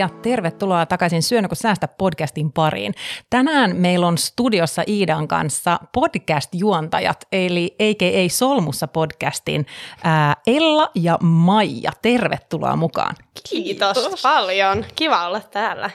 Ja tervetuloa takaisin Syönä kun säästä podcastin pariin. Tänään meillä on studiossa Iidan kanssa podcast-juontajat, eli a.k.a. Solmussa podcastin ää, Ella ja Maija. Tervetuloa mukaan. Kiitos, Kiitos paljon. Kiva olla täällä.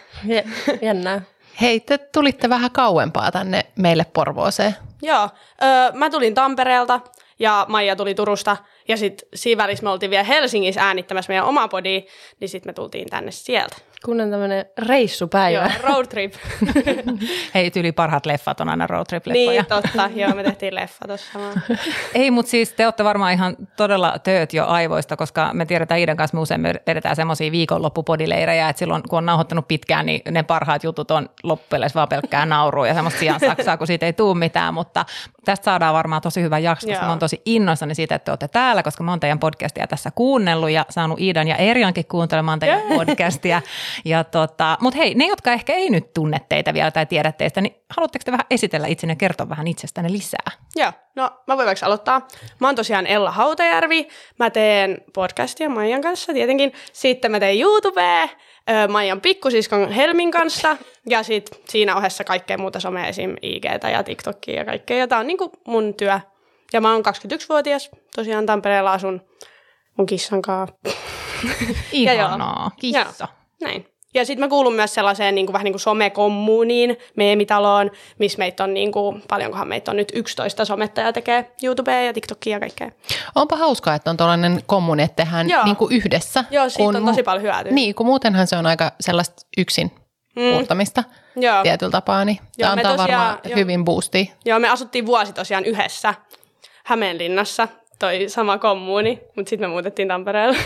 Jännää. Hei, te tulitte vähän kauempaa tänne meille Porvooseen. Joo, öö, mä tulin Tampereelta ja Maija tuli Turusta. Ja sitten siinä välissä me oltiin vielä Helsingissä äänittämässä meidän oma podi, niin sitten me tultiin tänne sieltä. Kunnon tämmöinen reissupäivä. Joo, road trip. Hei, tyyli parhaat leffat on aina road trip leffoja. Niin, totta. Joo, me tehtiin leffa tuossa Ei, mutta siis te olette varmaan ihan todella tööt jo aivoista, koska me tiedetään Iidan kanssa, me usein me vedetään semmoisia viikonloppupodileirejä, että silloin kun on nauhoittanut pitkään, niin ne parhaat jutut on loppujen vaan pelkkää naurua ja semmoista sijaan saksaa, kun siitä ei tule mitään, mutta tästä saadaan varmaan tosi hyvä jakso, koska mä oon tosi innoissani siitä, että te olette täällä, koska mä oon teidän podcastia tässä kuunnellut ja saanut Iidan ja Eriankin kuuntelemaan teidän podcastia. Ja tota, Mutta hei, ne, jotka ehkä ei nyt tunne teitä vielä tai tiedä teistä, niin haluatteko te vähän esitellä itsenne ja kertoa vähän itsestänne lisää? Joo, no mä voin vaikka aloittaa. Mä oon tosiaan Ella Hautajärvi. Mä teen podcastia Maijan kanssa tietenkin. Sitten mä teen YouTubea Maijan pikkusiskon Helmin kanssa. Ja sitten siinä ohessa kaikkea muuta somea, esim. IGtä ja TikTokia ja kaikkea. Ja tää on niinku mun työ. Ja mä oon 21-vuotias. Tosiaan Tampereella asun mun kissan kanssa. Ihanaa, kissa. Ja, näin. Ja sitten mä kuulun myös sellaiseen niin kuin, vähän niin kuin somekommuuniin, meemitaloon, missä meitä on niin kuin, paljonkohan meitä on nyt 11 somettajaa tekee YouTubea ja TikTokia ja kaikkea. Onpa hauskaa, että on tällainen kommuni, että tehdään niin kuin yhdessä. Joo, siitä kun, on tosi paljon hyötyä. Niin, kun muutenhan se on aika sellaista yksin mm. puurtamista Joo. tietyllä tapaa, niin Joo, tämä antaa tosiaan, varmaan jo. hyvin boosti. Joo, me asuttiin vuosi tosiaan yhdessä Hämeenlinnassa, toi sama kommuuni, mutta sitten me muutettiin Tampereelle.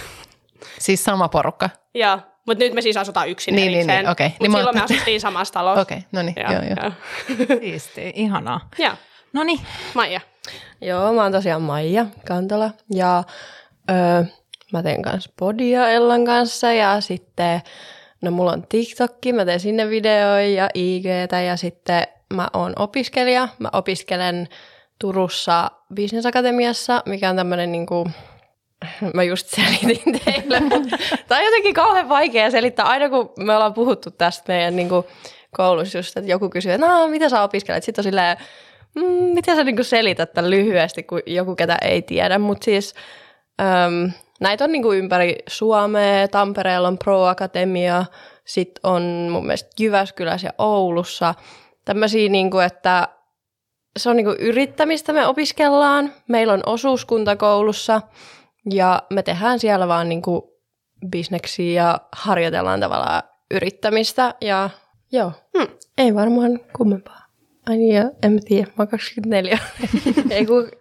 Siis sama porukka? Joo. Mutta nyt me siis asutaan yksin niin, niin, niin, okay. Mutta niin silloin me asuttiin samassa talossa. Okei, okay, no niin, joo, joo. joo. Siisti, ihanaa. Joo. No niin. Maija. Joo, mä oon tosiaan Maija Kantola ja öö, mä teen kanssa podia Ellan kanssa ja sitten, no mulla on TikTokki, mä teen sinne videoja ja IGtä ja sitten mä oon opiskelija. Mä opiskelen Turussa Business Akatemiassa, mikä on tämmöinen niinku, mä just selitin teille, tämä on jotenkin kauhean vaikea selittää. Aina kun me ollaan puhuttu tästä meidän niin kuin, koulussa just, että joku kysyy, että no, mitä sä opiskelet? Sitten on silleen, mm, miten sä niin kuin selität tämän lyhyesti, kun joku ketä ei tiedä. Mutta siis äm, näitä on niin kuin ympäri Suomea, Tampereella on Pro Akatemia, sitten on mun mielestä Jyväskylässä ja Oulussa. Tämmöisiä, niin kuin, että se on niin kuin yrittämistä me opiskellaan. Meillä on osuuskunta koulussa – ja me tehdään siellä vaan niin kuin bisneksiä ja harjoitellaan tavallaan yrittämistä ja joo, hmm. ei varmaan kummempaa. Ai niin, ja en mä tiedä, mä oon 24. ei kun,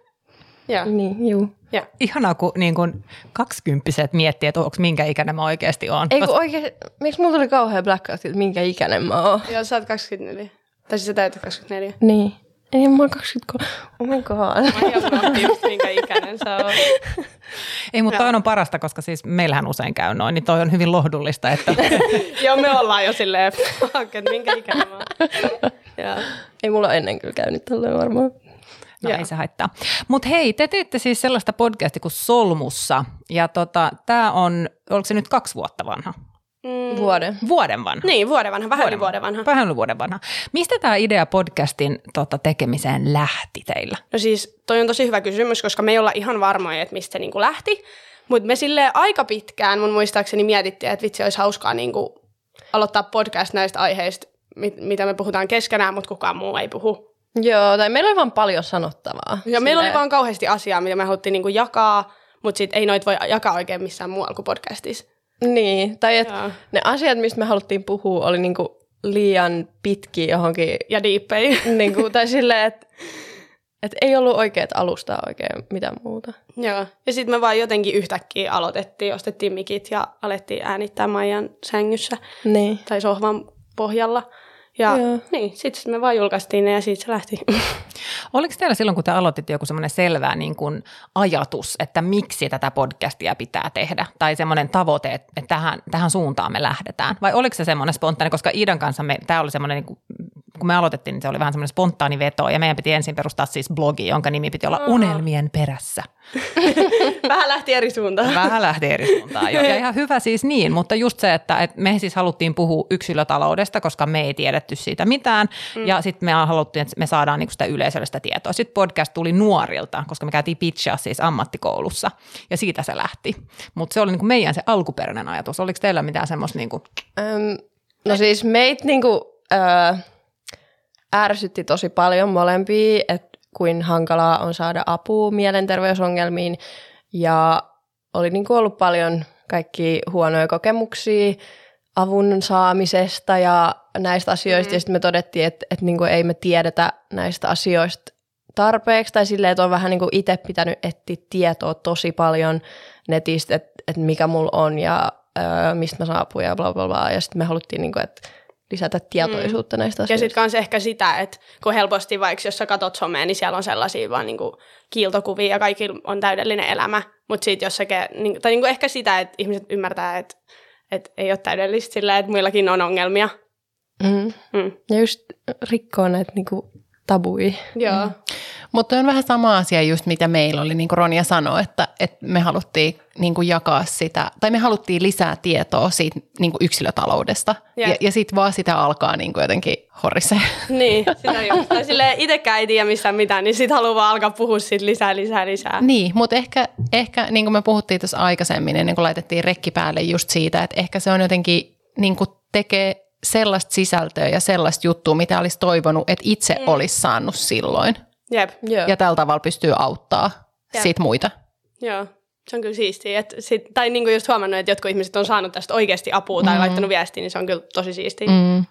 ja. niin, juu. Ja. Ihanaa, kun niin kun kaksikymppiset miettii, että onko minkä ikäinen mä oikeasti oon. Ei kun oikein, miksi mulla tuli kauhean blackout, että minkä ikäinen mä oon? Joo, sä oot 24. Tai siis sä täytät 24. Niin. Ei, mä oon 23. Oh my god. Mä just minkä ikäinen sä oot. Ei, mutta toi on parasta, koska siis meillähän usein käy noin, niin toi on hyvin lohdullista. Että... Joo, me ollaan jo silleen, että minkä ikäinen mä Ei mulla ennen kyllä käynyt tälleen varmaan. No Joo. ei se haittaa. Mutta hei, te teette siis sellaista podcastia kuin Solmussa, ja tota, tämä on, oliko se nyt kaksi vuotta vanha? Mm. Vuoden. Vuoden vanha. Niin, vuoden vanha, vähän vuoden, vuoden vanha. Vähän vuoden vanha. Mistä tämä idea podcastin tota, tekemiseen lähti teillä? No siis toi on tosi hyvä kysymys, koska me ei olla ihan varmoja, että mistä se niinku lähti. Mutta me sille aika pitkään mun muistaakseni mietittiin, että vitsi olisi hauskaa niinku aloittaa podcast näistä aiheista, mit, mitä me puhutaan keskenään, mutta kukaan muu ei puhu. Joo, tai meillä oli vaan paljon sanottavaa. Ja Silleen... meillä oli vaan kauheasti asiaa, mitä me haluttiin niinku jakaa, mutta sitten ei noit voi jakaa oikein missään muualla kuin podcastissa. Niin, tai että ne asiat, mistä me haluttiin puhua, oli niinku liian pitkiä johonkin. Ja diippei. Niinku, tai silleen, että et ei ollut oikeat alustaa oikein mitään muuta. Joo. Ja sitten me vaan jotenkin yhtäkkiä aloitettiin, ostettiin mikit ja alettiin äänittää Maijan sängyssä. Niin. Tai sohvan pohjalla. Ja Joo. niin, sitten me vaan julkaistiin ne ja siitä se lähti. Oliko teillä silloin, kun te aloititte joku semmoinen selvä niin kuin ajatus, että miksi tätä podcastia pitää tehdä? Tai semmoinen tavoite, että tähän, tähän suuntaan me lähdetään? Vai oliko se semmoinen spontaani, koska Iidan kanssa me, tämä oli semmoinen, niin kuin, kun me aloitettiin, niin se oli vähän semmoinen spontaani veto. Ja meidän piti ensin perustaa siis blogi, jonka nimi piti olla Unelmien perässä. Vähän lähti eri suuntaan. Vähän lähti eri suuntaan. Jo. Ja ihan hyvä siis niin, mutta just se, että, että me siis haluttiin puhua yksilötaloudesta, koska me ei tiedetty siitä mitään. Mm. Ja sitten me haluttiin, että me saadaan niinku sitä yleisöllistä tietoa. Sitten podcast tuli nuorilta, koska me käytiin pitchaa siis ammattikoulussa. Ja siitä se lähti. Mutta se oli niinku meidän se alkuperäinen ajatus. Oliko teillä mitään semmoista? Niinku... Öm, no siis meitä niinku, öö, ärsytti tosi paljon molempia, että kuin hankalaa on saada apua mielenterveysongelmiin ja oli niin kuin ollut paljon kaikki huonoja kokemuksia avun saamisesta ja näistä asioista. Mm. Ja sitten me todettiin, että, että niin kuin ei me tiedetä näistä asioista tarpeeksi. Tai silleen, että on vähän niin kuin itse pitänyt etsiä tietoa tosi paljon netistä, että, että mikä mulla on ja öö, mistä mä saapun ja bla bla bla. Ja sitten me haluttiin, niin kuin, että lisätä tietoisuutta mm. näistä asioista. Ja sitten myös ehkä sitä, että kun helposti vaikka jos sä katot somea, niin siellä on sellaisia vaan niinku kiiltokuvia ja kaikki on täydellinen elämä. Mutta sitten jos sä, niin, tai niinku ehkä sitä, että ihmiset ymmärtää, että, että ei ole täydellistä sillä, että muillakin on ongelmia. Mm. Mm. Ja just rikkoo näitä niinku tabui. Joo. Mm. Mutta on vähän sama asia just mitä meillä oli, niin kuin Ronja sanoi, että, että me haluttiin niin kuin jakaa sitä, tai me haluttiin lisää tietoa siitä niin kuin yksilötaloudesta. Yeah. Ja, ja sitten vaan sitä alkaa niin kuin jotenkin horisee. Niin, sitä just. Tai silleen itsekään ei tiedä missään mitään, niin sitten haluaa vaan alkaa puhua siitä lisää, lisää, lisää. Niin, mutta ehkä, ehkä niin kuin me puhuttiin tuossa aikaisemmin, ennen kuin laitettiin rekki päälle just siitä, että ehkä se on jotenkin niin kuin tekee sellaista sisältöä ja sellaista juttua, mitä olisi toivonut, että itse mm. olisi saanut silloin. Jep. Ja tällä tavalla pystyy auttaa Jep. sit muita. Joo. Se on kyllä siistiä. Et sit, tai niin kuin just huomannut, että jotkut ihmiset on saanut tästä oikeasti apua tai mm. laittanut viestiä, niin se on kyllä tosi siistiä. Mm.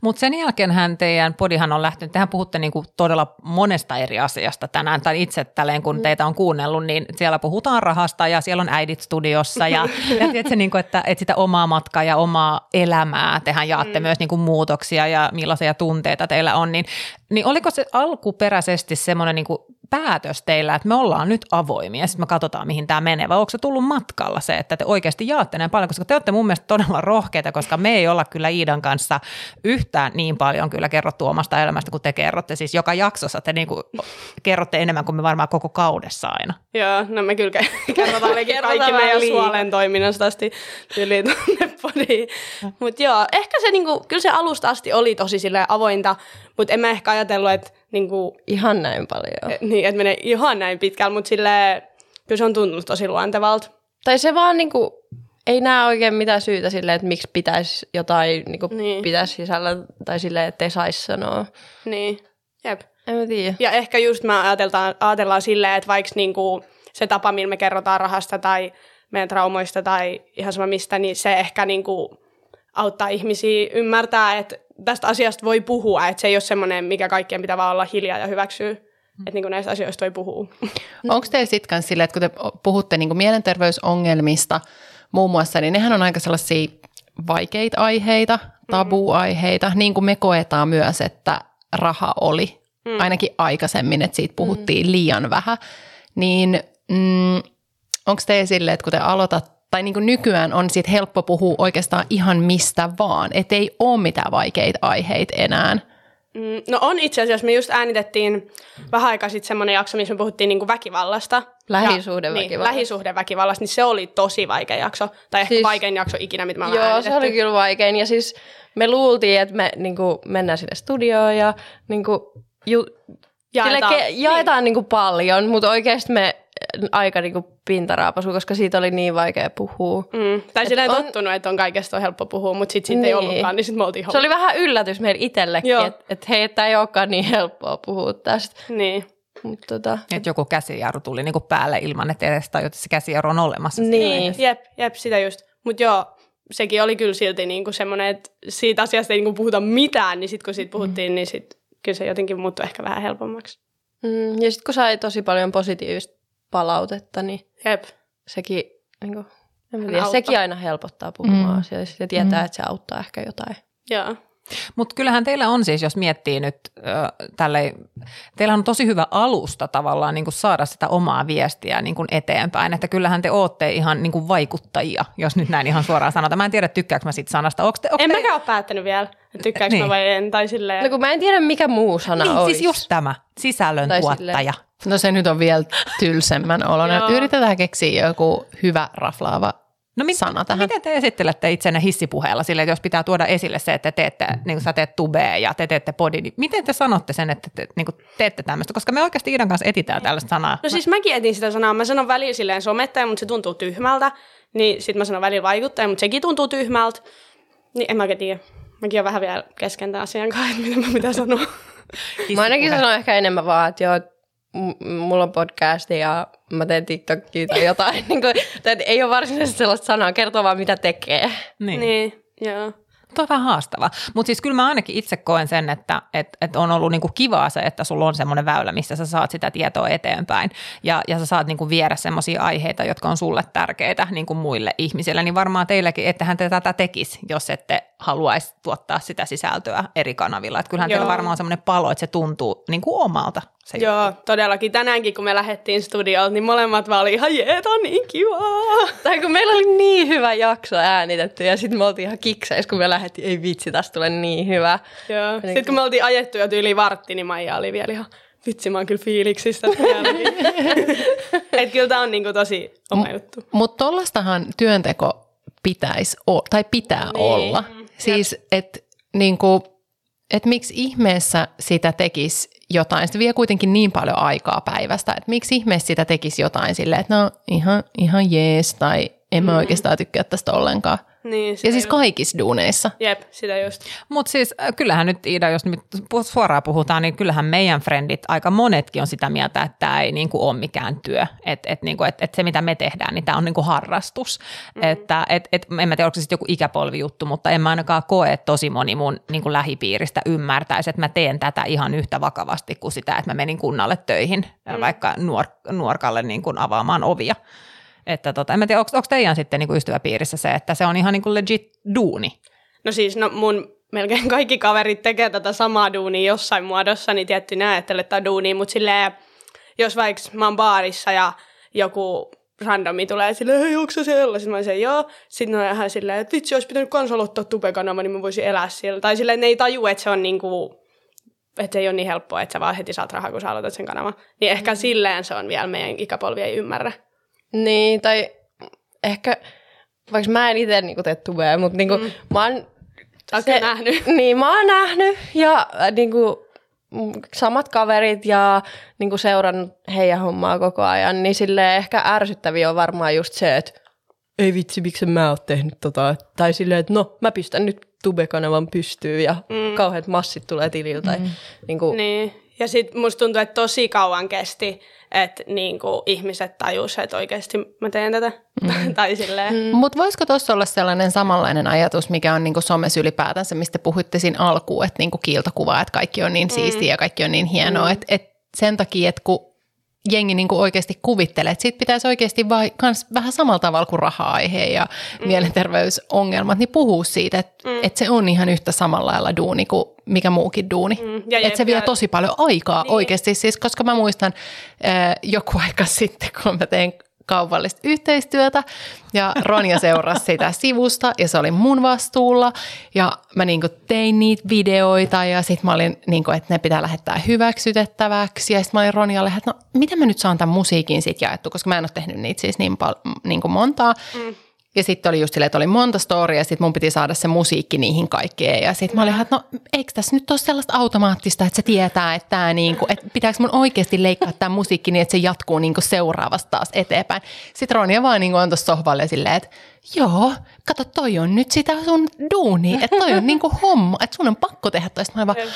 Mutta sen jälkeenhän teidän podihan on lähtenyt, tehän puhutte niinku todella monesta eri asiasta tänään, tai itse tälleen kun mm. teitä on kuunnellut, niin siellä puhutaan rahasta ja siellä on äidit studiossa ja, ja tiedätkö, niinku, että, että sitä omaa matkaa ja omaa elämää tehän jaatte mm. myös niinku muutoksia ja millaisia tunteita teillä on, niin, niin oliko se alkuperäisesti semmoinen niinku päätös teillä, että me ollaan nyt avoimia ja sitten me katsotaan, mihin tämä menee, vai onko se tullut matkalla se, että te oikeasti jaatte näin paljon, koska te olette mun mielestä todella rohkeita, koska me ei olla kyllä Iidan kanssa yhtään niin paljon kyllä kerrottu omasta elämästä kuin te kerrotte. Siis joka jaksossa te niin kuin kerrotte enemmän kuin me varmaan koko kaudessa aina. Joo, no me kyllä kerrotaan kaikki meidän suolen toiminnasta asti yli tuonne. Mutta joo, ehkä se niinku, kyllä se alusta asti oli tosi avointa, mutta en mä ehkä ajatellut, että niinku, Ihan näin paljon. E, niin, että menee ihan näin pitkällä, mutta sille kyllä se on tuntunut tosi luontevalta. Tai se vaan niinku, ei näe oikein mitään syytä sille, että miksi pitäisi jotain niinku, niin. pitäisi sisällä, tai silleen, että ei saisi sanoa. Niin, jep. En mä tiedä. Ja ehkä just me ajatellaan, ajatellaan silleen, että vaikka niinku se tapa, millä me kerrotaan rahasta tai meidän traumoista tai ihan sama mistä, niin se ehkä niinku auttaa ihmisiä ymmärtää, että tästä asiasta voi puhua, että se ei ole semmoinen, mikä kaikkien pitää vaan olla hiljaa ja hyväksyä. Mm. Että niin näistä asioista voi puhua. Onko teillä sitten silleen, että kun te puhutte niin mielenterveysongelmista muun muassa, niin nehän on aika sellaisia vaikeita aiheita, tabuaiheita, mm. niin kuin me koetaan myös, että raha oli mm. ainakin aikaisemmin, että siitä puhuttiin mm. liian vähän. Niin mm, onko teillä silleen, että kun te aloitatte tai niin kuin nykyään on sit helppo puhua oikeastaan ihan mistä vaan, että ei ole mitään vaikeita aiheita enää. Mm, no on itse asiassa, me just äänitettiin vähän aikaa sitten semmoinen jakso, missä me puhuttiin niin kuin väkivallasta. Lähisuhdeväkivallasta. Niin, lähisuhdeväkivallasta, niin se oli tosi vaikea jakso. Tai ehkä siis, vaikein jakso ikinä, mitä mä Joo, äänitetty. se oli kyllä vaikein. Ja siis me luultiin, että me niin kuin, mennään sinne studioon ja niin kuin, ju, jaetaan, ke, jaetaan niin. Niin kuin paljon, mutta oikeasti me aika niinku pintaraapasu, koska siitä oli niin vaikea puhua. Mm. Tai silleen on... tottunut, että on kaikesta on helppo puhua, mutta sitten sit niin. ei ollutkaan, niin sitten me oltiin Se oli vähän yllätys meille itsellekin, että et hei, tämä ei olekaan niin helppoa puhua tästä. Niin. Mut, tota... Että joku käsijarru tuli niinku päälle ilman, että edes tajut, että se käsijarru on olemassa. Niin, jep, jep, sitä just. Mutta joo, sekin oli kyllä silti niinku semmoinen, että siitä asiasta ei niinku puhuta mitään, niin sitten kun siitä puhuttiin, mm. niin sit kyllä se jotenkin muuttui ehkä vähän helpommaksi. Mm, ja sitten kun sai tosi paljon positiivista palautetta, niin Jep. sekin, niin kuin, en tiedä, sekin aina helpottaa puhumaan mm. asioista ja tietää, mm. että se auttaa ehkä jotain. Joo. Mutta kyllähän teillä on siis, jos miettii nyt äh, tälle, teillä on tosi hyvä alusta tavallaan niin kuin saada sitä omaa viestiä niin kuin eteenpäin, että kyllähän te ootte ihan niin kuin vaikuttajia, jos nyt näin ihan suoraan sanotaan. Mä en tiedä, tykkääkö mä siitä sanasta. Onks te, onks En te... mäkään ole päättänyt vielä, tykkääkö Niin. mä vai en, tai silleen. No kun mä en tiedä, mikä muu sana Niin, olisi. siis just tämä, sisällön Tai tuottaja. No se nyt on vielä tylsemmän oloinen. Yritetään keksiä joku hyvä raflaava No mit, sana tähän. Miten te esittelette itsenne hissipuheella sille, että jos pitää tuoda esille se, että te teette, niin kuin sä teet tubea ja te teette podi, niin miten te sanotte sen, että te niin kuin teette tämmöistä? Koska me oikeasti Iidan kanssa etitään tällaista sanaa. No siis mäkin etin sitä sanaa. Mä sanon välillä silleen somettaja, mutta se tuntuu tyhmältä. Niin sit mä sanon välillä vaikuttaja, mutta sekin tuntuu tyhmältä. Niin en mä oikein tiedä. Mäkin on vähän vielä kesken tämän asian kanssa, että mitä mä pitää sanoa. Mä ainakin sanon ehkä enemmän vaan, että joo, m- mulla on podcasti ja mä teen TikTokia tai jotain. niin kuin, tai että ei ole varsinaisesti sellaista sanaa, kertoo vaan mitä tekee. niin. niin, joo. Tuo on vähän haastavaa. Mutta siis kyllä mä ainakin itse koen sen, että et, et on ollut niinku kivaa se, että sulla on semmoinen väylä, missä sä saat sitä tietoa eteenpäin. Ja, ja sä saat niinku viedä semmoisia aiheita, jotka on sulle tärkeitä niinku muille ihmisille. Niin varmaan teillekin, ettehän te tätä tekisi, jos ette haluaisi tuottaa sitä sisältöä eri kanavilla. Et kyllähän teillä Joo. varmaan on semmoinen palo, että se tuntuu niinku omalta. Se Joo, todellakin. Tänäänkin, kun me lähdettiin studiolta, niin molemmat vaan oli ihan jee, on niin kivaa. Tai kun meillä oli niin hyvä jakso äänitetty ja sitten me oltiin ihan kikseis, kun me lähdettiin, ei vitsi, tästä tulee niin hyvä. Joo. Sitten kun me oltiin ajettu jo yli vartti, niin Maija oli vielä ihan, vitsi mä oon kyllä fiiliksissä. että kyllä tää on niinku tosi oma juttu. Mutta tollastahan työnteko pitäisi o- tai pitää Niin. olla. Siis, että niinku, et miksi ihmeessä sitä tekisi jotain, se vie kuitenkin niin paljon aikaa päivästä, että miksi ihmeessä sitä tekisi jotain silleen, että no ihan, ihan jees tai en mä oikeastaan tykkää tästä ollenkaan. Niin, Ja siis just. kaikissa duuneissa. Jep, sitä just. Mutta siis äh, kyllähän nyt Iida, jos nyt suoraan puhutaan, niin kyllähän meidän frendit, aika monetkin on sitä mieltä, että tämä ei niinku ole mikään työ. Että et, niinku, et, et se, mitä me tehdään, niin tämä on niinku harrastus. Mm-hmm. Että et, et, en mä tiedä, onko se sitten joku ikäpolvijuttu, mutta en mä ainakaan koe, että tosi moni mun niinku lähipiiristä ymmärtäisi, että mä teen tätä ihan yhtä vakavasti kuin sitä, että mä menin kunnalle töihin, mm. vaikka nuor, nuorkalle niinku avaamaan ovia. Että tota, en mä tiedä, onko, onko teidän sitten niinku ystäväpiirissä se, että se on ihan niinku legit duuni? No siis, no mun melkein kaikki kaverit tekee tätä samaa duunia jossain muodossa, niin tietty ajattelee, että on duunia, mutta silleen, jos vaikka mä oon baarissa ja joku randomi tulee silleen, hei, onko se siellä? Sitten mä sanoin, joo. Sitten on ihan silleen, että vitsi, olisi pitänyt kans aloittaa tubekanava, niin mä voisin elää siellä. Tai silleen, ne ei taju, että se on niinku, että se ei ole niin helppoa, että sä vaan heti saat rahaa, kun sä aloitat sen kanavan. Niin ehkä silleen se on vielä meidän ikäpolvi ei ymmärrä. Niin, tai ehkä, vaikka mä en itse niinku tee tubea, mutta niinku, mm. mä oon... Kyllä nähnyt. Niin, mä oon nähnyt ja äh, niinku, samat kaverit ja niinku seurannut heidän hommaa koko ajan, niin sille ehkä ärsyttäviä on varmaan just se, että ei vitsi, miksi mä oon tehnyt tota. Tai silleen, että no, mä pistän nyt tube-kanavan pystyyn ja mm. kauheat massit tulee tililtä. Mm. Niinku, Niin. Ja sitten musta tuntuu, että tosi kauan kesti, että niinku ihmiset tajus, että oikeasti mä teen tätä. Mm. tai silleen. Mm. Mutta voisiko tuossa olla sellainen samanlainen ajatus, mikä on niinku somessa ylipäätänsä, mistä puhuitte siinä alkuun, että niinku kiiltokuva, että kaikki on niin siistiä ja kaikki on niin hienoa, mm. että et sen takia, että kun jengi niinku oikeasti kuvittelee, että siitä pitäisi oikeasti vai, kans vähän samalla tavalla kuin raha-aihe ja mm. mielenterveysongelmat, niin puhuu siitä, että mm. et se on ihan yhtä samalla lailla duuni kuin mikä muukin duuni. Mm. Ja Että se vie ja- tosi paljon aikaa niin. oikeasti, siis, koska mä muistan äh, joku aika sitten, kun mä tein kaupallista yhteistyötä ja Ronja seurasi sitä sivusta ja se oli mun vastuulla ja mä niinku tein niitä videoita ja sitten mä olin, niinku, että ne pitää lähettää hyväksytettäväksi ja sitten mä olin Ronjalle, että no miten mä nyt saan tämän musiikin sit jaettu, koska mä en ole tehnyt niitä siis niin, pal- niinku montaa. Mm. Ja sitten oli just silleen, että oli monta storia ja sitten mun piti saada se musiikki niihin kaikkeen. Ja sitten mä olin, että no eikö tässä nyt ole sellaista automaattista, että se tietää, että, tää niinku, että pitääkö mun oikeasti leikkaa tämä musiikki niin, että se jatkuu niinku seuraavasta taas eteenpäin. Sitten Ronja vaan niinku on tuossa sohvalle silleen, että joo, kato toi on nyt sitä sun duuni, että toi on niinku homma, että sun on pakko tehdä toi. Sitten mä olin vaan,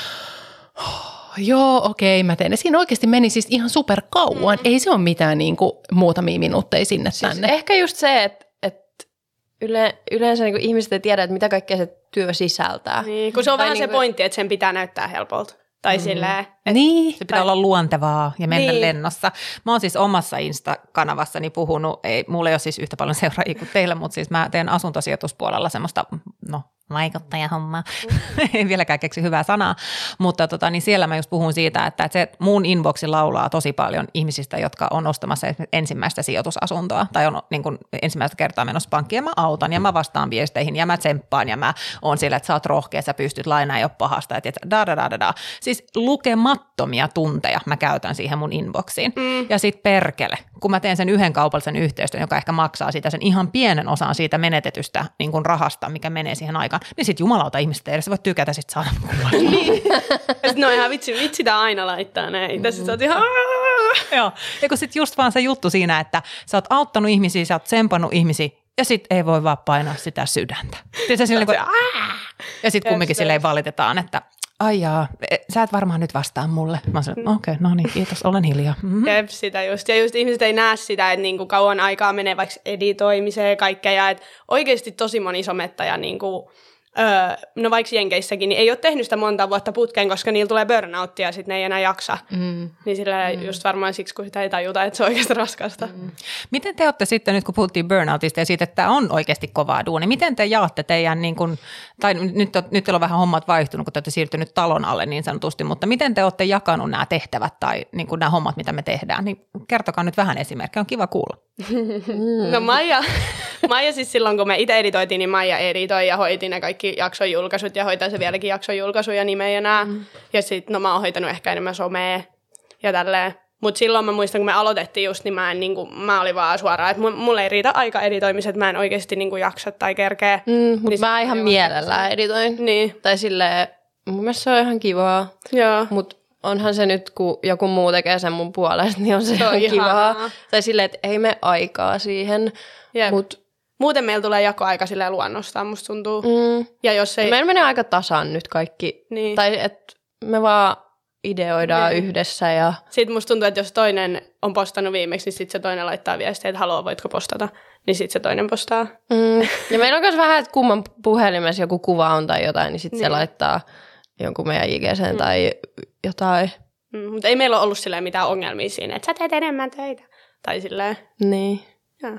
joo, okei, mä teen. Ja siinä oikeasti meni siis ihan super kauan. Ei se ole mitään niinku muutamia minuutteja sinne tänne. Ehkä just se, että yle, yleensä niin ihmiset ei tiedä, että mitä kaikkea se työ sisältää. Niin, kun se on Tai vähän se niinku- pointti, että sen pitää näyttää helpolta. Tai mm. silleen, että Niin. Se pitää olla luontevaa ja mennä niin. Niin. lennossa. Mä oon siis omassa Insta-kanavassani puhunut, ei, mulla ei ole siis yhtä paljon seuraajia kuin teillä, mutta siis mä teen asuntosijoituspuolella semmoista, no vaikuttajahomma. en vieläkään keksi hyvää sanaa, mutta tota, niin siellä mä just puhun siitä, että, että se mun inboxi laulaa tosi paljon ihmisistä, jotka on ostamassa ensimmäistä sijoitusasuntoa tai on niin kuin ensimmäistä kertaa menossa pankkiin ja mä autan ja mä vastaan viesteihin ja mä tsemppaan ja mä oon sillä, että sä oot rohkea, sä pystyt lainaa jo pahasta. Että da, da, da, da, da. Siis lukemattomia tunteja mä käytän siihen mun inboxiin. Mm. Ja sit perkele, kun mä teen sen yhden kaupallisen yhteistyön, joka ehkä maksaa sitä sen ihan pienen osan siitä menetetystä niin kuin rahasta, mikä menee siihen aikaan, niin sit jumalauta ihmistä edes voi tykätä sit saada niin. On ihan vitsi, vitsi tää aina laittaa näitä. Sitten sä oot ihan... Joo, ja kun sit just vaan se juttu siinä, että sä oot auttanut ihmisiä, sä oot tsempannut ihmisiä, ja sit ei voi vaan painaa sitä sydäntä. Tiedätkö, sillä niin kuin, ja sitten kumminkin silleen valitetaan, että ai jaa, e, sä et varmaan nyt vastaa mulle. Mä sanoin, okei, okay, no niin, kiitos, olen hiljaa. Mm-hmm. Jep, sitä just. Ja just ihmiset ei näe sitä, että niinku kauan aikaa menee vaikka editoimiseen ja kaikkea. Ja että oikeasti tosi moni somettaja niinku, öö, no vaikka Jenkeissäkin, niin ei ole tehnyt sitä monta vuotta putkeen, koska niillä tulee burnouttia ja sitten ne ei enää jaksa. Mm. Niin sillä mm. just varmaan siksi, kun sitä ei tajuta, että se on oikeasti raskasta. Mm. Miten te olette sitten, nyt kun puhuttiin burnoutista ja siitä, että tämä on oikeasti kovaa duuni, miten te jaatte teidän, niin kun, tai nyt, nyt teillä on vähän hommat vaihtunut, kun te olette siirtynyt talon alle niin sanotusti, mutta miten te olette jakanut nämä tehtävät tai niin nämä hommat, mitä me tehdään, niin kertokaa nyt vähän esimerkkejä, on kiva kuulla. no Maija, Maija siis silloin, kun me itse editoitiin, niin Maija editoi ja hoiti ne kaikki jakson julkaisut ja hoitaa se vieläkin jakson julkaisuja nimeä ja nää. Mm. Ja sitten no mä oon hoitanut ehkä enemmän somea ja tälleen. Mutta silloin mä muistan, kun me aloitettiin just, niin mä, en, niin kuin, mä olin vaan suoraan, että mulle ei riitä aika editoimiset, mä en oikeasti niin kuin, jaksa tai kerkeä. Mm, mutta niin mä ihan mielellään editoin. Niin. Tai silleen, mun mielestä se on ihan kivaa. Joo. Mutta onhan se nyt, kun joku muu tekee sen mun puolesta, niin on se, se on ihan kivaa. Tai silleen, että ei me aikaa siihen. Mut Muuten meillä tulee jakoaika sille luonnostaan, musta tuntuu. Mm. Ja jos ei... Meillä menee aika tasan nyt kaikki. Niin. Tai että me vaan ideoidaan niin. yhdessä. Ja... Sitten musta tuntuu, että jos toinen on postannut viimeksi, niin sitten se toinen laittaa viestiä, että haluaa, voitko postata. Niin sitten se toinen postaa. Mm. Ja meillä on myös vähän, että kumman puhelimessa joku kuva on tai jotain, niin sitten niin. se laittaa jonkun meidän IGC mm. tai jotain. Mm, mutta ei meillä ole ollut silleen mitään ongelmia siinä, että sä teet enemmän töitä. Tai silleen. Niin. Ja.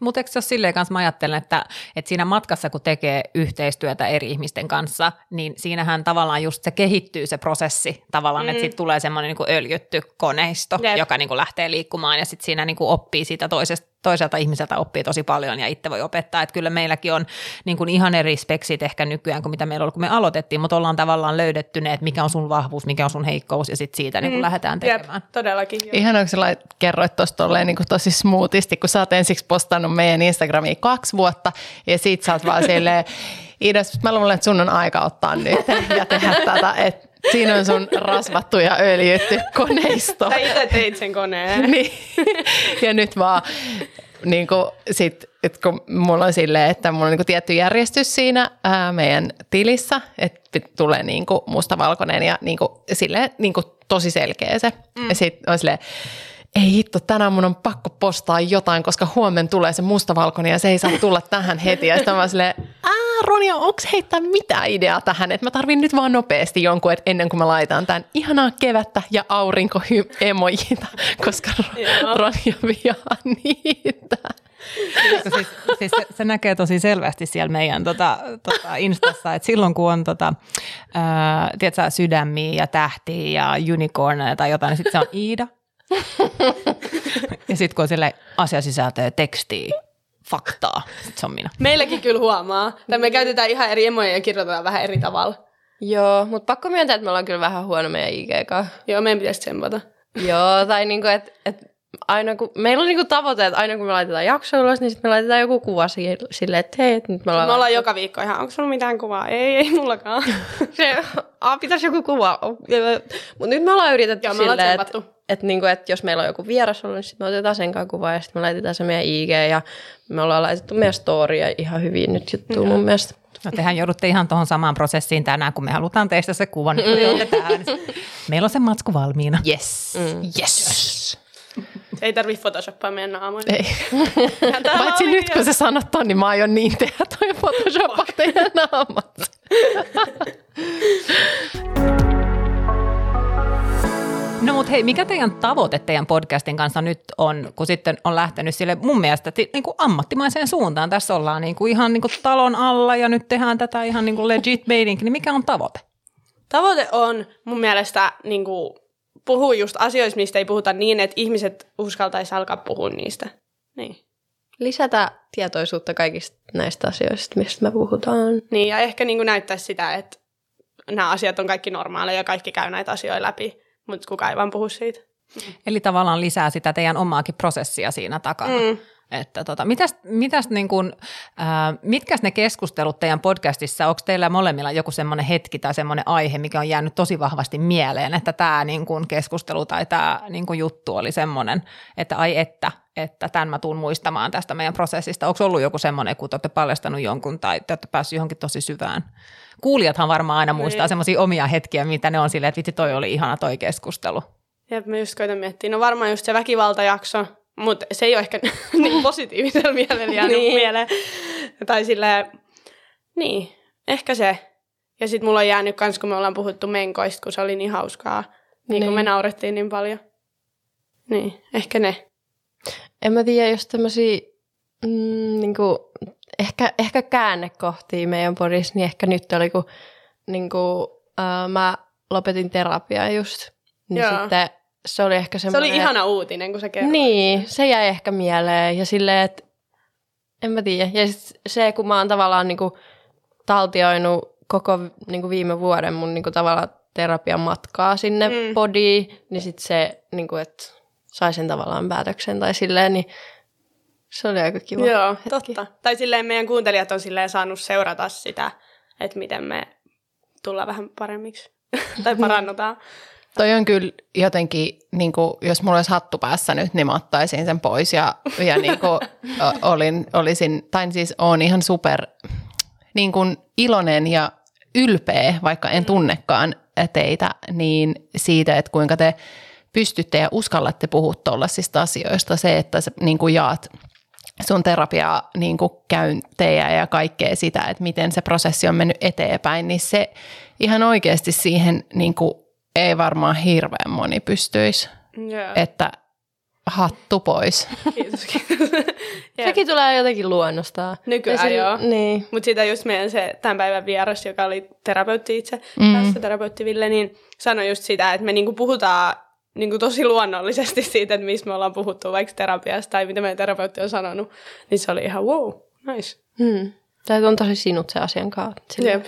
Mutta eikö se ole silleen kanssa, mä ajattelen, että, että siinä matkassa, kun tekee yhteistyötä eri ihmisten kanssa, niin siinähän tavallaan just se kehittyy se prosessi tavallaan, mm. että siitä tulee semmoinen niin öljytty koneisto, Jep. joka niin kuin lähtee liikkumaan ja sitten siinä niin kuin oppii siitä toisesta toiselta ihmiseltä oppii tosi paljon ja itse voi opettaa. Että kyllä meilläkin on niin kuin ihan eri speksit ehkä nykyään kuin mitä meillä oli, kun me aloitettiin, mutta ollaan tavallaan löydetty ne, että mikä on sun vahvuus, mikä on sun heikkous ja sitten siitä niin kuin mm. lähdetään tekemään. Jep, todellakin. Ihan onko sä kerroit tuosta niin kuin tosi smoothisti, kun sä oot ensiksi postannut meidän Instagramiin kaksi vuotta ja sit sä oot vaan silleen, Idas, mä luulen, että sun on aika ottaa nyt ja tehdä tätä, että Siinä on sun rasvattu ja öljytty koneisto. Sä itse teit sen koneen. niin. Ja nyt vaan niin kuin sit, et kun mulla on silleen, että mulla on niin kuin tietty järjestys siinä ää, meidän tilissä, että tulee niin kuin mustavalkoinen ja niin kuin, silleen, niin kuin tosi selkeä se. Mm. Ja sitten on silleen, ei hitto, tänään mun on pakko postaa jotain, koska huomenna tulee se mustavalkoinen ja se ei saa tulla tähän heti. Ja sitten mä silleen, aa Ronja, onko heittää mitään ideaa tähän, että mä tarvin nyt vaan nopeasti jonkun, että ennen kuin mä laitan tämän ihanaa kevättä ja aurinko-emojita, koska Ronja vihaa niitä. siis, siis se, se näkee tosi selvästi siellä meidän tota, tota Instassa, että silloin kun on tota, ää, tiedätkö, sydämiä ja tähtiä ja unicorneja tai jotain, niin sitten se on Iida. ja sitten kun on sille asiasisältöä, tekstiä, faktaa, sit se on minä. Meilläkin kyllä huomaa. Tai me käytetään ihan eri emoja ja kirjoitetaan vähän eri tavalla. Joo, mutta pakko myöntää, että me ollaan kyllä vähän huono meidän IG Joo, meidän pitäisi tsempata. Joo, tai niinku, että et aina kun, meillä on niinku tavoite, että aina kun me laitetaan jakso ulos, niin sitten me laitetaan joku kuva silleen, että hei, että nyt me ollaan... Me ollaan joka viikko ihan, onko sulla mitään kuvaa? Ei, ei mullakaan. Se, a, pitäisi joku kuva. Mutta nyt me ollaan yritetty Joo, me silleen, että että niinku, et jos meillä on joku vieras ollut, niin sitten me otetaan sen kanssa kuva ja sitten me laitetaan se meidän IG ja me ollaan laitettu meidän storia ihan hyvin nyt juttu mun mielestä. No tehän joudutte ihan tuohon samaan prosessiin tänään, kun me halutaan teistä se kuva, niin mm. Meillä on se matsku valmiina. Yes. Mm. Yes. yes. Ei tarvi photoshoppaa meidän naamoja. Ei. Paitsi nyt kun se sanottaa, niin mä aion niin tehdä toi photoshoppa teidän naamat. No mutta hei, mikä teidän tavoite teidän podcastin kanssa nyt on, kun sitten on lähtenyt sille mun mielestä niin kuin ammattimaiseen suuntaan. Tässä ollaan niin kuin ihan niin kuin talon alla ja nyt tehdään tätä ihan niin kuin legit meininki, niin mikä on tavoite? Tavoite on mun mielestä niin kuin, puhua just asioista, mistä ei puhuta niin, että ihmiset uskaltaisi alkaa puhua niistä. Niin. Lisätä tietoisuutta kaikista näistä asioista, mistä me puhutaan. Niin, ja ehkä niin kuin näyttäisi sitä, että nämä asiat on kaikki normaaleja ja kaikki käy näitä asioita läpi, mutta kukaan ei vaan puhu siitä. Eli tavallaan lisää sitä teidän omaakin prosessia siinä takana. Mm. Että tota, mitäs, mitäs niin kun, äh, mitkäs ne keskustelut teidän podcastissa, onko teillä molemmilla joku semmoinen hetki tai semmoinen aihe, mikä on jäänyt tosi vahvasti mieleen, että tämä niin kun keskustelu tai tämä niin kun juttu oli semmoinen, että ai että, että tämän mä tuun muistamaan tästä meidän prosessista. Onko ollut joku semmoinen, kun te olette paljastanut jonkun tai te olette päässyt johonkin tosi syvään? Kuulijathan varmaan aina muistaa niin. semmoisia omia hetkiä, mitä ne on silleen, että vitsi toi oli ihana toi keskustelu. Jep, mä just koitan miettiä. No varmaan just se väkivaltajakso, mutta se ei ole ehkä niin positiivisella mielellä jäänyt niin. mieleen. Tai silleen, niin, ehkä se. Ja sitten mulla on jäänyt kans, kun me ollaan puhuttu menkoista, kun se oli niin hauskaa. Niin, niin. kun me naurettiin niin paljon. Niin, ehkä ne. En mä tiedä, jos tämmöisiä mm, niinku, ehkä, ehkä käännekohtia meidän podissa, niin ehkä nyt oli, kun niinku, äh, mä lopetin terapiaa just. Niin Joo. sitten se oli ehkä semmoinen... Se oli ihana uutinen, kun se kerroit. Niin, se jäi ehkä mieleen. Ja silleen, että en mä tiedä. Ja se, kun mä oon tavallaan niinku taltioinut koko niinku viime vuoden mun niinku tavallaan terapian matkaa sinne mm. podiin, niin sitten se, niinku, että sai sen tavallaan päätöksen tai silleen, niin se oli aika kiva Joo, hetki. totta. Tai silleen meidän kuuntelijat on silleen saanut seurata sitä, että miten me tullaan vähän paremmiksi tai parannutaan. Toi on kyllä jotenkin, niin kuin, jos mulla olisi hattu päässä nyt, niin mä ottaisin sen pois ja, ja niin kuin, olin, olisin, tai siis on ihan super niin kuin iloinen ja ylpeä, vaikka en tunnekaan teitä, niin siitä, että kuinka te pystytte ja uskallatte puhua tuollaisista asioista. Se, että sä niin kuin jaat sun terapiaa niin kuin käyntejä ja kaikkea sitä, että miten se prosessi on mennyt eteenpäin, niin se ihan oikeasti siihen niin kuin ei varmaan hirveän moni pystyisi. Yeah. Että hattu pois. Kiitos, kiitos. Sekin tulee jotenkin luonnostaan. Nykyään se, joo. Niin. Mutta siitä just meidän se tämän päivän vieras, joka oli terapeutti itse, mm. tässä terapeutti Ville, niin sanoi just sitä, että me niinku puhutaan niinku tosi luonnollisesti siitä, että missä me ollaan puhuttu vaikka terapiasta tai mitä meidän terapeutti on sanonut. Niin se oli ihan wow, nice. Hmm. Tämä on tosi sinut se asian kanssa. Jep.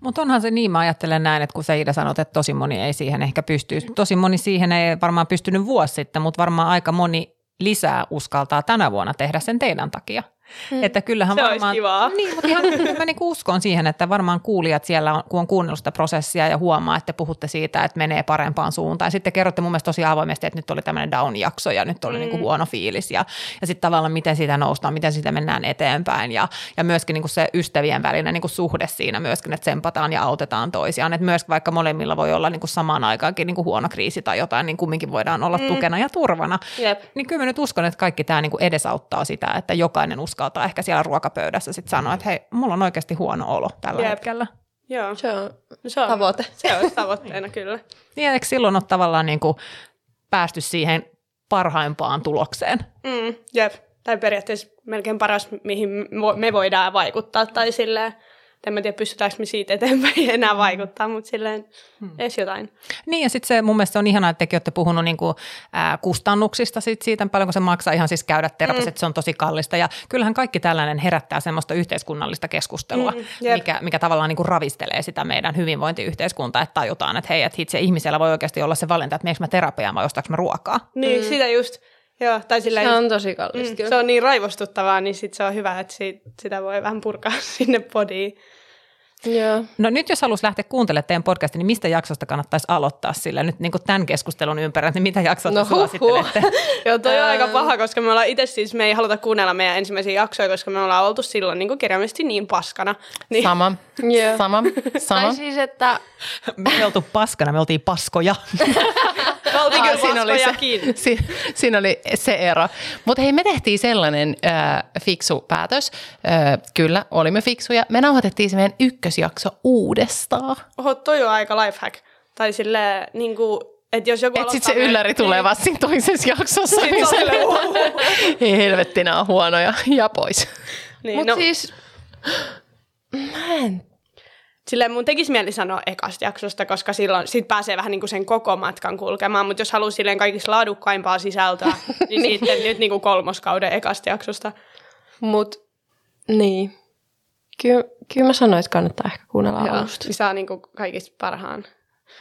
Mutta onhan se niin, mä ajattelen näin, että kun sä Ida sanot, että tosi moni ei siihen ehkä pysty. Tosi moni siihen ei varmaan pystynyt vuosi sitten, mutta varmaan aika moni lisää uskaltaa tänä vuonna tehdä sen teidän takia. Mm. Että kyllähän se varmaan, kivaa. Niin, mutta ihan mä niin uskon siihen, että varmaan kuulijat siellä, on, kun on kuunnellut sitä prosessia ja huomaa, että puhutte siitä, että menee parempaan suuntaan. Ja sitten kerrotte mun mielestä tosi avoimesti, että nyt oli tämmöinen down-jakso ja nyt oli mm. niin kuin huono fiilis. Ja, ja sitten tavallaan miten siitä noustaan, miten siitä mennään eteenpäin. Ja, ja myöskin niin kuin se ystävien välinen niin kuin suhde siinä myöskin, että sempataan ja autetaan toisiaan. Että myös vaikka molemmilla voi olla niin kuin samaan aikaankin niin kuin huono kriisi tai jotain, niin kumminkin voidaan olla mm. tukena ja turvana. Yep. Niin kyllä mä nyt uskon, että kaikki tämä niin kuin edesauttaa sitä, että jokainen uskaltaa ehkä siellä ruokapöydässä sitten sanoa, että hei, mulla on oikeasti huono olo tällä Jep. hetkellä. Joo. Se on, se on tavoite. Se on tavoitteena kyllä. Niin, eikö silloin ole tavallaan niin kuin päästy siihen parhaimpaan tulokseen? Mm, jep. Tai periaatteessa melkein paras, mihin me voidaan vaikuttaa. Tai silleen, en mä tiedä, pystytäänkö me siitä eteenpäin enää vaikuttaa, mutta silleen hmm. edes jotain. Niin ja sitten se mun mielestä on ihanaa, että tekin olette puhunut niinku, ää, kustannuksista sit siitä, paljonko se maksaa ihan siis käydä terapiassa, mm. että se on tosi kallista. Ja kyllähän kaikki tällainen herättää semmoista yhteiskunnallista keskustelua, mm, mikä, mikä tavallaan niinku ravistelee sitä meidän hyvinvointiyhteiskuntaa, että tajutaan, että hei, että itse ihmisellä voi oikeasti olla se valinta, että meneekö mä terapiaan vai ostaanko mä ruokaa. Niin, mm. sitä just. Joo, tai sillä se on tosi kallista. Mm, se on niin raivostuttavaa, niin sit se on hyvä, että siitä, sitä voi vähän purkaa sinne podiin. Joo. No nyt jos haluaisi lähteä kuuntelemaan teidän podcastia, niin mistä jaksosta kannattaisi aloittaa sillä nyt niin tämän keskustelun ympärillä, niin mitä jaksoa no, suosittelette? Joo, toi on aika paha, koska me ollaan itse siis, me ei haluta kuunnella meidän ensimmäisiä jaksoja, koska me ollaan oltu silloin niin kirjaimellisesti niin paskana. Niin. Sama, yeah. sama, sama. Tai siis, että... Me ei oltu paskana, me oltiin paskoja. oltiin kyllä siinä oli, se, si, siinä oli se ero. Mutta hei, me tehtiin sellainen äh, fiksu päätös. Äh, kyllä, olimme fiksuja. Me nauhoitettiin se meidän ykkösjakso uudestaan. Oho, toi on aika lifehack. Tai sille niin kuin, että jos joku Et sit se ylläri meidän- tulee vasta siinä toisessa jaksossa. Sit niin se- silleen. Ei helvetti, nää on huonoja. Ja pois. Niin, Mutta no, siis, mä en silleen mun tekisi mieli sanoa ekasta jaksosta, koska silloin sit pääsee vähän niin kuin sen koko matkan kulkemaan, mutta jos haluaa silleen kaikista laadukkaimpaa sisältöä, niin sitten nyt niin kuin kolmoskauden ekasta jaksosta. Mut, niin. Kyllä, kyllä mä sanoin, että kannattaa ehkä kuunnella Joo, alusta. niin saa niin kuin kaikista parhaan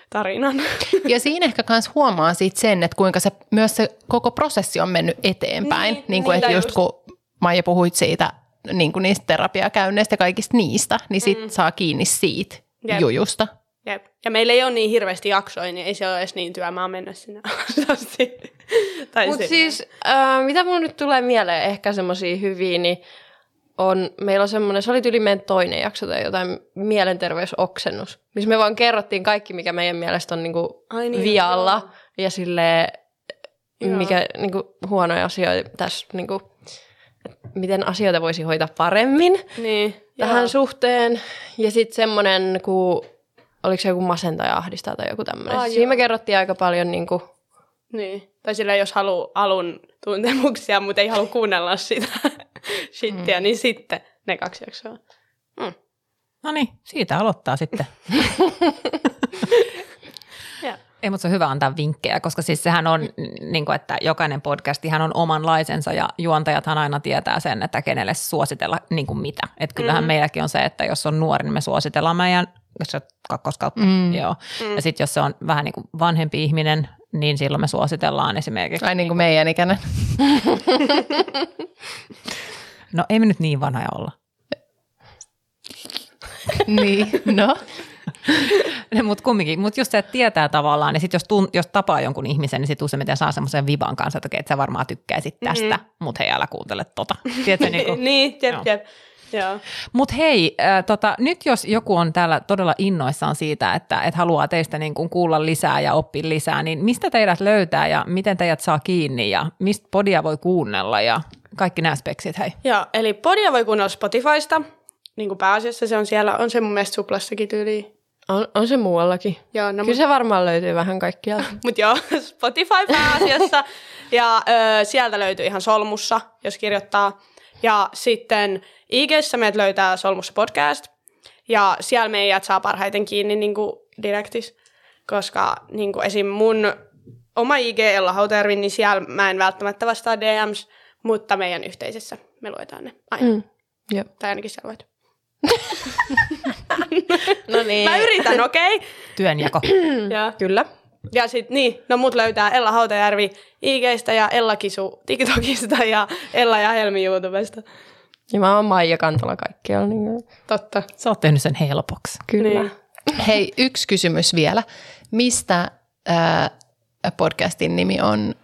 tarinan. Ja siinä ehkä myös huomaa sit sen, että kuinka se, myös se koko prosessi on mennyt eteenpäin. Niin, Niin, kuin, niin, että just. kun Maija puhuit siitä niin kuin niistä terapiakäynneistä ja kaikista niistä, niin sit mm. saa kiinni siitä Jep. jujusta. Jep. Ja meillä ei ole niin hirveästi jaksoja, niin ei se ole edes niin työmaa mennä sinne asti. Mutta siis, äh, mitä mun nyt tulee mieleen ehkä semmoisia hyviä, niin on, meillä on semmoinen, se oli yli meidän toinen jakso tai jotain mielenterveysoksennus, missä me vaan kerrottiin kaikki, mikä meidän mielestä on niinku Ai niin, vialla joo. ja sille mikä niinku, huonoja asioita tässä, niinku, miten asioita voisi hoitaa paremmin Niin, tähän joo. suhteen. Ja sitten semmoinen, kun oliko se joku masentaja ahdistaa tai joku tämmöinen. Ah, Siinä joo. me kerrottiin aika paljon niinku, Niin. Tai silleen, jos haluaa alun tuntemuksia, mutta ei halua kuunnella sitä shittiä, mm. niin sitten ne kaksi jaksoa. No niin, siitä aloittaa sitten. Ei, mutta se on hyvä antaa vinkkejä, koska siis sehän on, niin kuin, että jokainen podcastihan on omanlaisensa ja juontajathan aina tietää sen, että kenelle suositella niin kuin mitä. Että kyllähän mm. meilläkin on se, että jos on nuori, niin me suositellaan meidän se kakkoskautta, mm. joo. Mm. Ja sitten jos se on vähän niin kuin vanhempi ihminen, niin silloin me suositellaan esimerkiksi. Ai niin kuin meidän ikäinen. No ei me nyt niin vanhoja olla. niin, no. Mutta kumminkin, mutta just se, että tietää tavallaan, niin sitten jos, tun, jos tapaa jonkun ihmisen, niin sitten useimmiten saa semmoisen viban kanssa, että okei, että sä varmaan tykkäisit tästä, mm-hmm. mutta hei, älä kuuntele tota. Tiedätkö, niin kuin, niin, jep, jep. Mutta hei, äh, tota, nyt jos joku on täällä todella innoissaan siitä, että et haluaa teistä niin kuin kuulla lisää ja oppia lisää, niin mistä teidät löytää ja miten teidät saa kiinni ja mistä podia voi kuunnella ja kaikki nämä speksit, hei. Joo, eli podia voi kuunnella Spotifysta, niin kuin pääasiassa se on siellä, on se mun mielestä suplassakin tyyliin. On, on se muuallakin. Joo, no, Kyllä se varmaan löytyy vähän kaikkialta. Mutta joo, Spotify pääasiassa. ja ö, sieltä löytyy ihan Solmussa, jos kirjoittaa. Ja sitten IGssä meidät löytää Solmussa podcast. Ja siellä meidät saa parhaiten kiinni niin kuin direktis. Koska niin kuin esim. mun oma IG Ella Hautajärvi, niin siellä mä en välttämättä vastaa DMs, mutta meidän yhteisessä me luetaan ne aina. Mm. Joo. Tai ainakin siellä luet. No niin. Mä yritän, okei? Okay? Työnjako. ja, Kyllä. ja sit niin, no mut löytää Ella Hautajärvi IGstä ja Ella Kisu TikTokista ja Ella ja Helmi YouTubesta. Ja mä oon Maija Kantola kaikkialla. Niin Totta. Sä oot tehnyt sen helpoksi. kyllä. Niin. Hei, yksi kysymys vielä. Mistä äh, podcastin nimi on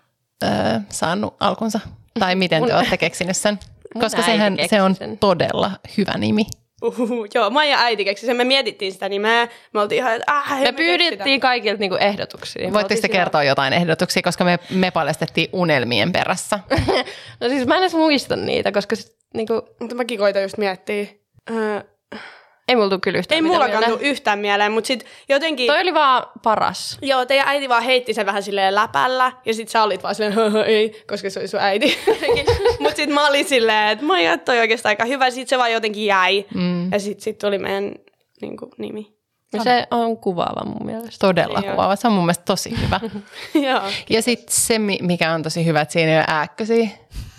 äh, saanut alkunsa? Tai miten te olette keksinyt sen? Koska sehän se on sen. todella hyvä nimi. Uhuhu, joo, Maija äiti keksi sen. Me mietittiin sitä nimeä. Me oltiin ihan, että ah, Me pyydettiin kaikilta niinku ehdotuksia. Voitteko te kertoa jotain ehdotuksia, koska me, me paljastettiin unelmien perässä. No siis mä en edes muista niitä, koska sit, niinku, Mutta mäkin koitan just miettiä. Öö, ei mulla tule kyllä yhtään ei mullakaan tule yhtään mieleen, mutta sitten jotenkin... Toi oli vaan paras. Joo, teidän äiti vaan heitti sen vähän silleen läpällä, ja sit sä olit vaan silleen, "Höhö, ei, koska se oli sun äiti. Mut sit mä olin silleen, että mä toi oikeastaan aika hyvä, sit se vaan jotenkin jäi. Mm. Ja sit, sit tuli meidän niin kuin, nimi. Ja se on kuvaava mun mielestä. Todella Joo. kuvaava. Se on mun mielestä tosi hyvä. Joo. Ja sitten se, mi- mikä on tosi hyvä, että siinä ei ole ääkkösiä.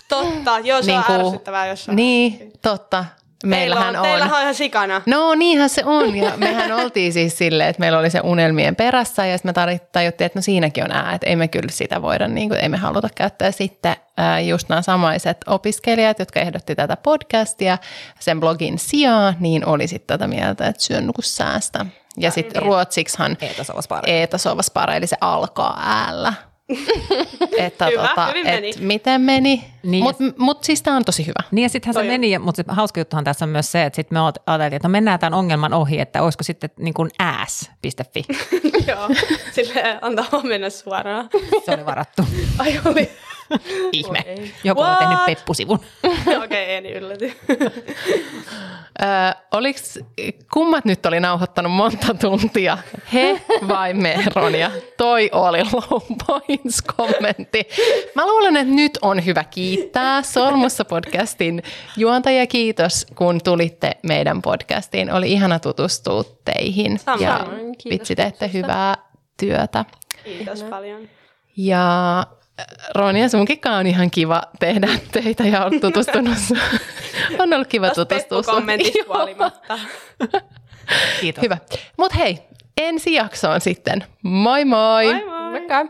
Totta, joo, se Niinku- on ärsyttävää jossain. Niin, totta. Meillähän Teillä on. on. Teillähän on ihan sikana. No niinhän se on. Ja mehän oltiin siis silleen, että meillä oli se unelmien perässä ja sitten me tajuttiin, että no siinäkin on ää, että ei me kyllä sitä voida, niin kuin, ei me haluta käyttää. Sitten ää, just nämä samaiset opiskelijat, jotka ehdotti tätä podcastia sen blogin sijaan, niin oli sitten tätä mieltä, että syön nuku säästä. Ja sitten ruotsiksihan parempi. Eeta Sovaspare, eli se alkaa äällä. että Hyvä, tota, hyvin et meni. miten meni. Niin, Mutta mut siis tämä on tosi hyvä. Niin ja sittenhän se Toi meni, mutta se hauska juttuhan tässä on myös se, että sitten me ajateltiin, että no mennään tämän ongelman ohi, että olisiko sitten niin kuin ass.fi. joo, sille antaa vaan mennä suoraan. Se oli varattu. Ai oli. Ihme. Joku on tehnyt Peppusivun. Okei, okay, en ylläty. Öö, oliks, kummat nyt oli nauhoittanut monta tuntia? He vai me, Ronja? Toi oli low points kommentti. Mä luulen, että nyt on hyvä kiittää Solmussa podcastin juontaja. Kiitos, kun tulitte meidän podcastiin. Oli ihana tutustua teihin. Samoin. Ja Kiitos vitsi, teette hyvää työtä. Kiitos paljon. Ja Ronja, sunkin on ihan kiva tehdä teitä ja olet tutustunut. on ollut kiva tutustua. sun- kommentista huolimatta. Kiitos. Hyvä. Mutta hei, ensi jaksoon sitten. Moi moi! Moi moi! Moikka!